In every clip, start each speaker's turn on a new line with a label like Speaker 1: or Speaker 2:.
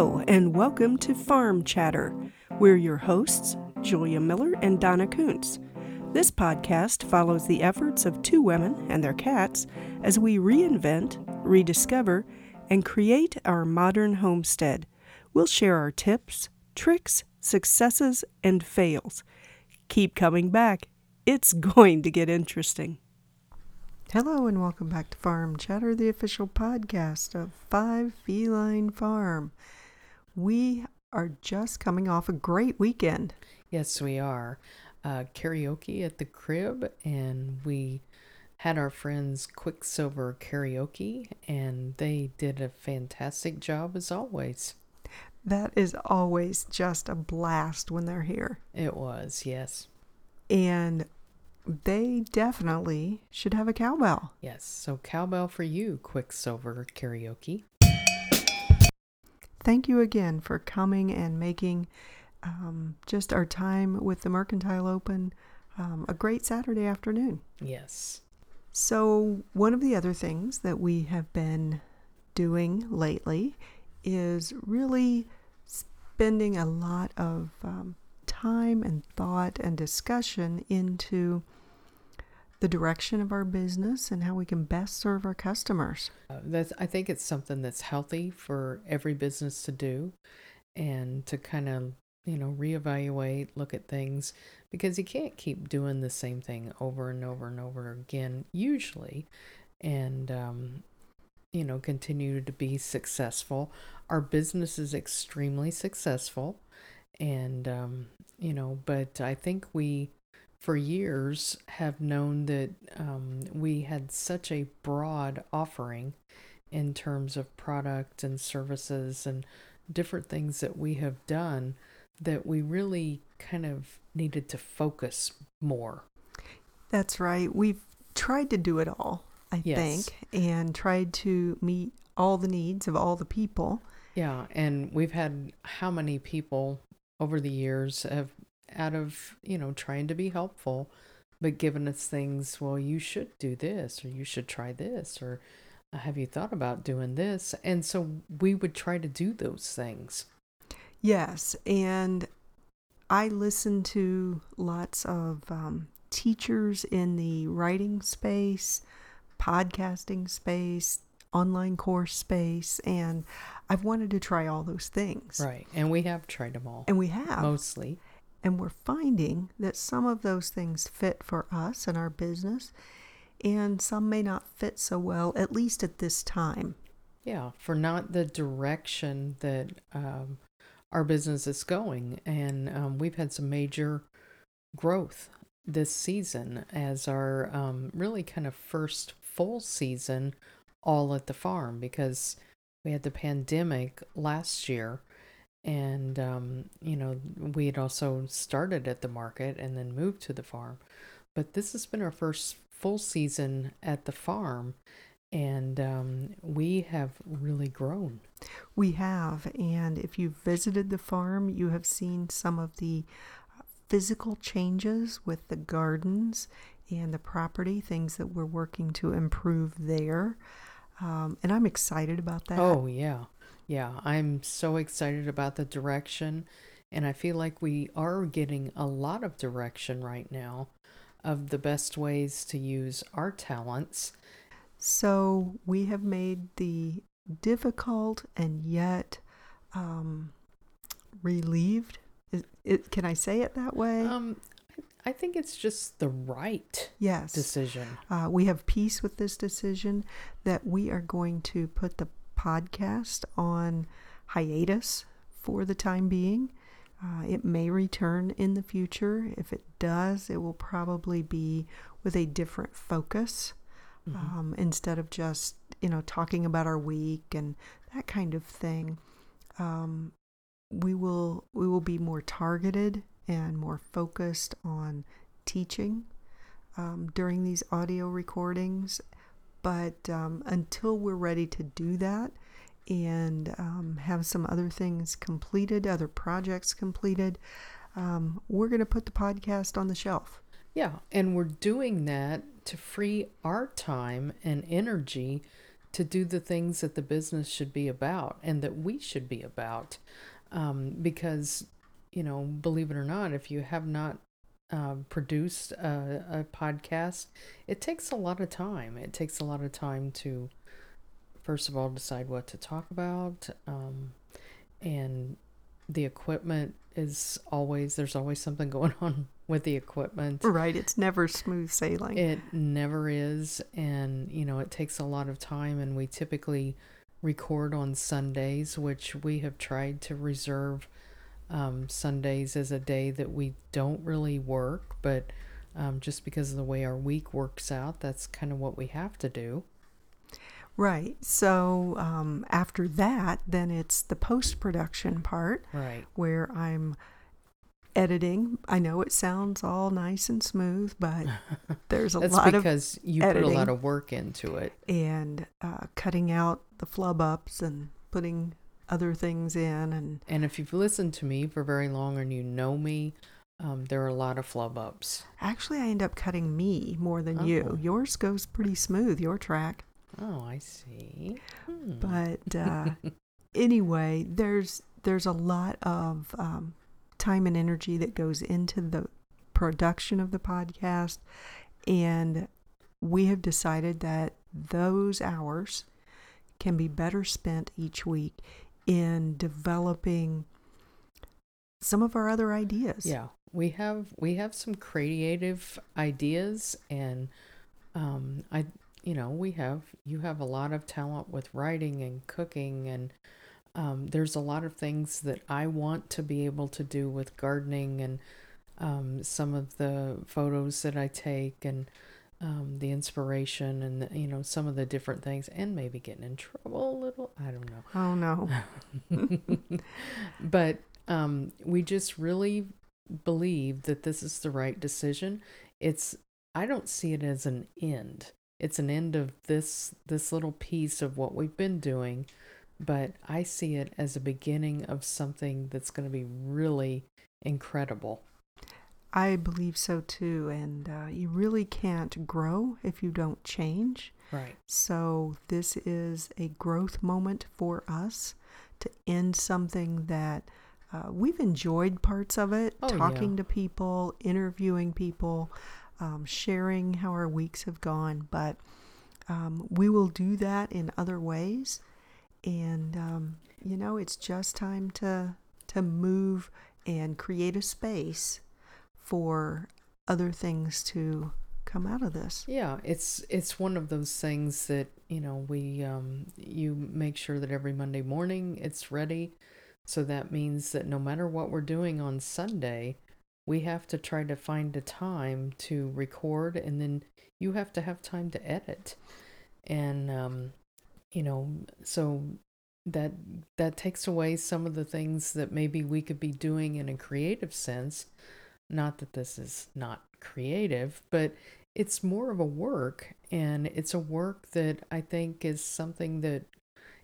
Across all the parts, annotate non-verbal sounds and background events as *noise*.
Speaker 1: Hello, and welcome to Farm Chatter. We're your hosts, Julia Miller and Donna Kuntz. This podcast follows the efforts of two women and their cats as we reinvent, rediscover, and create our modern homestead. We'll share our tips, tricks, successes, and fails. Keep coming back. It's *laughs* going to get interesting. Hello, and welcome back to Farm Chatter, the official podcast of Five Feline Farm. We are just coming off a great weekend.
Speaker 2: Yes, we are. Uh, karaoke at the crib, and we had our friends Quicksilver Karaoke, and they did a fantastic job as always.
Speaker 1: That is always just a blast when they're here.
Speaker 2: It was, yes.
Speaker 1: And they definitely should have a cowbell.
Speaker 2: Yes, so cowbell for you, Quicksilver Karaoke.
Speaker 1: Thank you again for coming and making um, just our time with the Mercantile Open um, a great Saturday afternoon.
Speaker 2: Yes.
Speaker 1: So, one of the other things that we have been doing lately is really spending a lot of um, time and thought and discussion into the direction of our business and how we can best serve our customers.
Speaker 2: Uh, that's, I think it's something that's healthy for every business to do and to kind of, you know, reevaluate, look at things because you can't keep doing the same thing over and over and over again, usually, and, um, you know, continue to be successful. Our business is extremely successful and um, you know but i think we for years have known that um, we had such a broad offering in terms of product and services and different things that we have done that we really kind of needed to focus more.
Speaker 1: That's right. We've tried to do it all i yes. think and tried to meet all the needs of all the people.
Speaker 2: Yeah and we've had how many people over the years have out of you know trying to be helpful but giving us things well you should do this or you should try this or uh, have you thought about doing this and so we would try to do those things
Speaker 1: yes and i listen to lots of um, teachers in the writing space podcasting space online course space and I've wanted to try all those things.
Speaker 2: Right. And we have tried them all.
Speaker 1: And we have.
Speaker 2: Mostly.
Speaker 1: And we're finding that some of those things fit for us and our business and some may not fit so well at least at this time.
Speaker 2: Yeah, for not the direction that um, our business is going. And um, we've had some major growth this season as our um, really kind of first full season all at the farm because we had the pandemic last year and um, you know we had also started at the market and then moved to the farm but this has been our first full season at the farm and um, we have really grown
Speaker 1: we have and if you've visited the farm you have seen some of the physical changes with the gardens and the property things that we're working to improve there um, and I'm excited about that.
Speaker 2: Oh, yeah. Yeah. I'm so excited about the direction. And I feel like we are getting a lot of direction right now of the best ways to use our talents.
Speaker 1: So we have made the difficult and yet um, relieved. Is, it, can I say it that way?
Speaker 2: Um, I think it's just the right
Speaker 1: yes.
Speaker 2: decision.
Speaker 1: Uh, we have peace with this decision that we are going to put the podcast on hiatus for the time being. Uh, it may return in the future. If it does, it will probably be with a different focus mm-hmm. um, instead of just you know talking about our week and that kind of thing. Um, we will we will be more targeted and more focused on teaching um, during these audio recordings. But um, until we're ready to do that and um, have some other things completed, other projects completed, um, we're going to put the podcast on the shelf.
Speaker 2: Yeah, and we're doing that to free our time and energy to do the things that the business should be about and that we should be about. Um, because, you know, believe it or not, if you have not uh, produced a, a podcast, it takes a lot of time. It takes a lot of time to, first of all, decide what to talk about. Um, and the equipment is always, there's always something *laughs* going on with the equipment.
Speaker 1: Right. It's never smooth sailing.
Speaker 2: It never is. And, you know, it takes a lot of time. And we typically record on Sundays, which we have tried to reserve um, Sundays is a day that we don't really work. But um, just because of the way our week works out, that's kind of what we have to do.
Speaker 1: Right. So um, after that, then it's the post production part
Speaker 2: Right.
Speaker 1: where I'm editing. I know it sounds all nice and smooth, but *laughs* there's a lot of that's
Speaker 2: because you put a lot of work into it.
Speaker 1: and uh, cutting out the flub ups and putting other things in and
Speaker 2: And if you've listened to me for very long and you know me, um, there are a lot of flub ups.
Speaker 1: actually I end up cutting me more than
Speaker 2: Oh.
Speaker 1: you. Yours goes pretty smooth, your track.
Speaker 2: Oh, I see. Hmm.
Speaker 1: But uh, *laughs* anyway, there's there's a lot of um, time and energy that goes into the production of the podcast, and we have decided that those hours can be better spent each week in developing some of our other ideas.
Speaker 2: Yeah, we have we have some creative ideas, and um, I, you know, we have you have a lot of talent with writing and cooking, and um, there's a lot of things that I want to be able to do with gardening and um, some of the photos that I take and. Um, the inspiration and the, you know some of the different things and maybe getting in trouble a little i don't know
Speaker 1: Oh no. *laughs* *laughs*
Speaker 2: but um, we just really believe that this is the right decision. It's I don't see it as an end. It's an end of this this little piece of what we've been doing, but I see it as a beginning of something that's going to be really incredible.
Speaker 1: I believe so too. And uh, you really can't grow if you don't change.
Speaker 2: Right.
Speaker 1: So, this is a growth moment for us to end something that uh, we've enjoyed parts of it,
Speaker 2: Oh, yeah.
Speaker 1: talking to people, interviewing people, um, sharing how our weeks have gone. But um, we will do that in other ways. And, um, you know, it's just time to, to move and create a space for other things to come out of this.
Speaker 2: Yeah, it's it's one of those things that you know we um, you make sure that every Monday morning it's ready. So that means that no matter what we're doing on Sunday, we have to try to find a time to record, and then you have to have time to edit, and um, you know so that that takes away some of the things that maybe we could be doing in a creative sense. Not that this is not creative, but it's more of a work and it's a work that I think is something that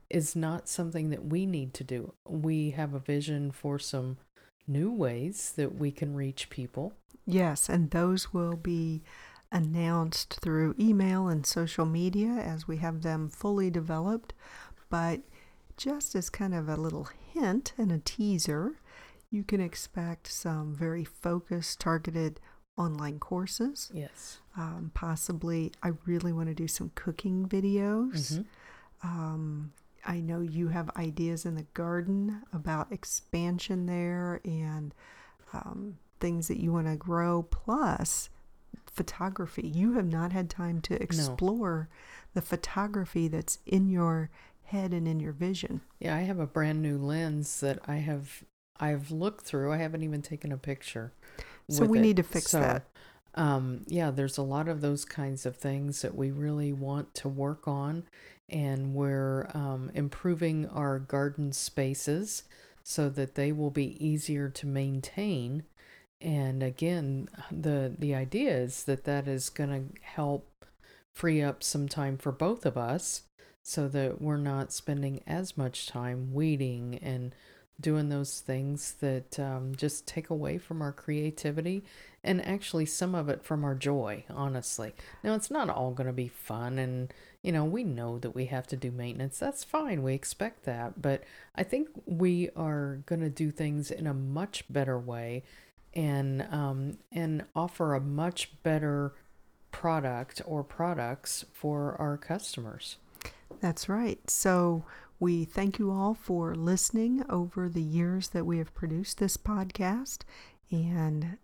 Speaker 2: is not something that we need to do. We have a vision for some new ways that we can reach people.
Speaker 1: Yes, and those will be announced through email and social media as we have them fully developed. But just as kind of a little hint and a teaser, you can expect some very focused, targeted online courses.
Speaker 2: Yes.
Speaker 1: Um, possibly, I really want to do some cooking videos.
Speaker 2: Mhm.
Speaker 1: Um, I know you have ideas in the garden about expansion there and um, things that you want to grow, plus photography. You have not had time to explore the photography that's in your head and in your vision.
Speaker 2: Yeah, I have a brand new lens that I have I've looked through. I haven't even taken a picture.
Speaker 1: So we
Speaker 2: it.
Speaker 1: need to fix
Speaker 2: So,
Speaker 1: that.
Speaker 2: Um, yeah, there's a lot of those kinds of things that we really want to work on, and we're um, improving our garden spaces so that they will be easier to maintain. And again, the the idea is that that is going to help free up some time for both of us, so that we're not spending as much time weeding and doing those things that um, just take away from our creativity and actually some of it from our joy, honestly. Now, it's not all going to be fun, and you know, we know that we have to do maintenance. That's fine, we expect that. But I think we are going to do things in a much better way and um, and offer a much better product or products for our customers.
Speaker 1: That's right. So we thank you all for listening over the years that we have produced this podcast and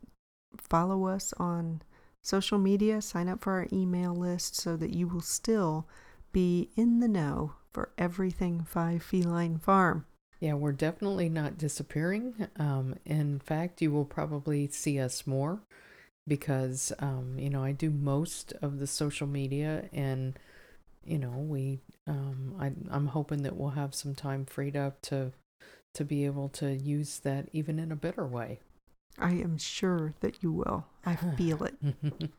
Speaker 1: follow us on social media, sign up for our email list so that you will still be in the know for everything Five Feline Farm.
Speaker 2: Yeah, we're definitely not disappearing. Um, in fact, you will probably see us more because, um, you know, I do most of the social media and, you know, we, um, I, I'm hoping that we'll have some time freed up to, to be able to use that even in a better way.
Speaker 1: I am sure that you will. I *laughs* feel it. *laughs*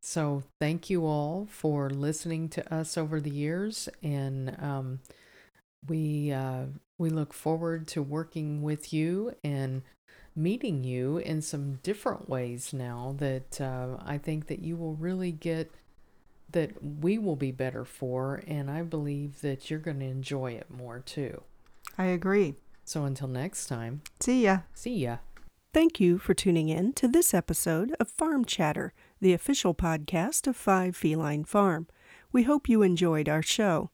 Speaker 2: so thank you all for listening to us over the years and, um, we uh, we look forward to working with you and meeting you in some different ways now that uh, I think that you will really get that we will be better for and I believe that you're going to enjoy it more too.
Speaker 1: I agree.
Speaker 2: So until next time.
Speaker 1: See ya.
Speaker 2: See ya.
Speaker 1: Thank you for tuning in to this episode of Farm Chatter, the official podcast of Five Feline Farm. We hope you enjoyed our show.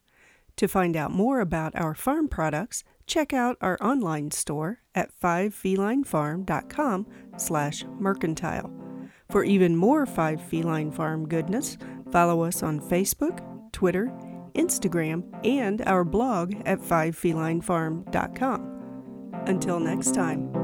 Speaker 1: To find out more about our farm products, check out our online store at fivefelinefarm.com slash mercantile. For even more Five Feline Farm goodness, follow us on Facebook, Twitter, Instagram, and our blog at fivefelinefarm.com. Until next time.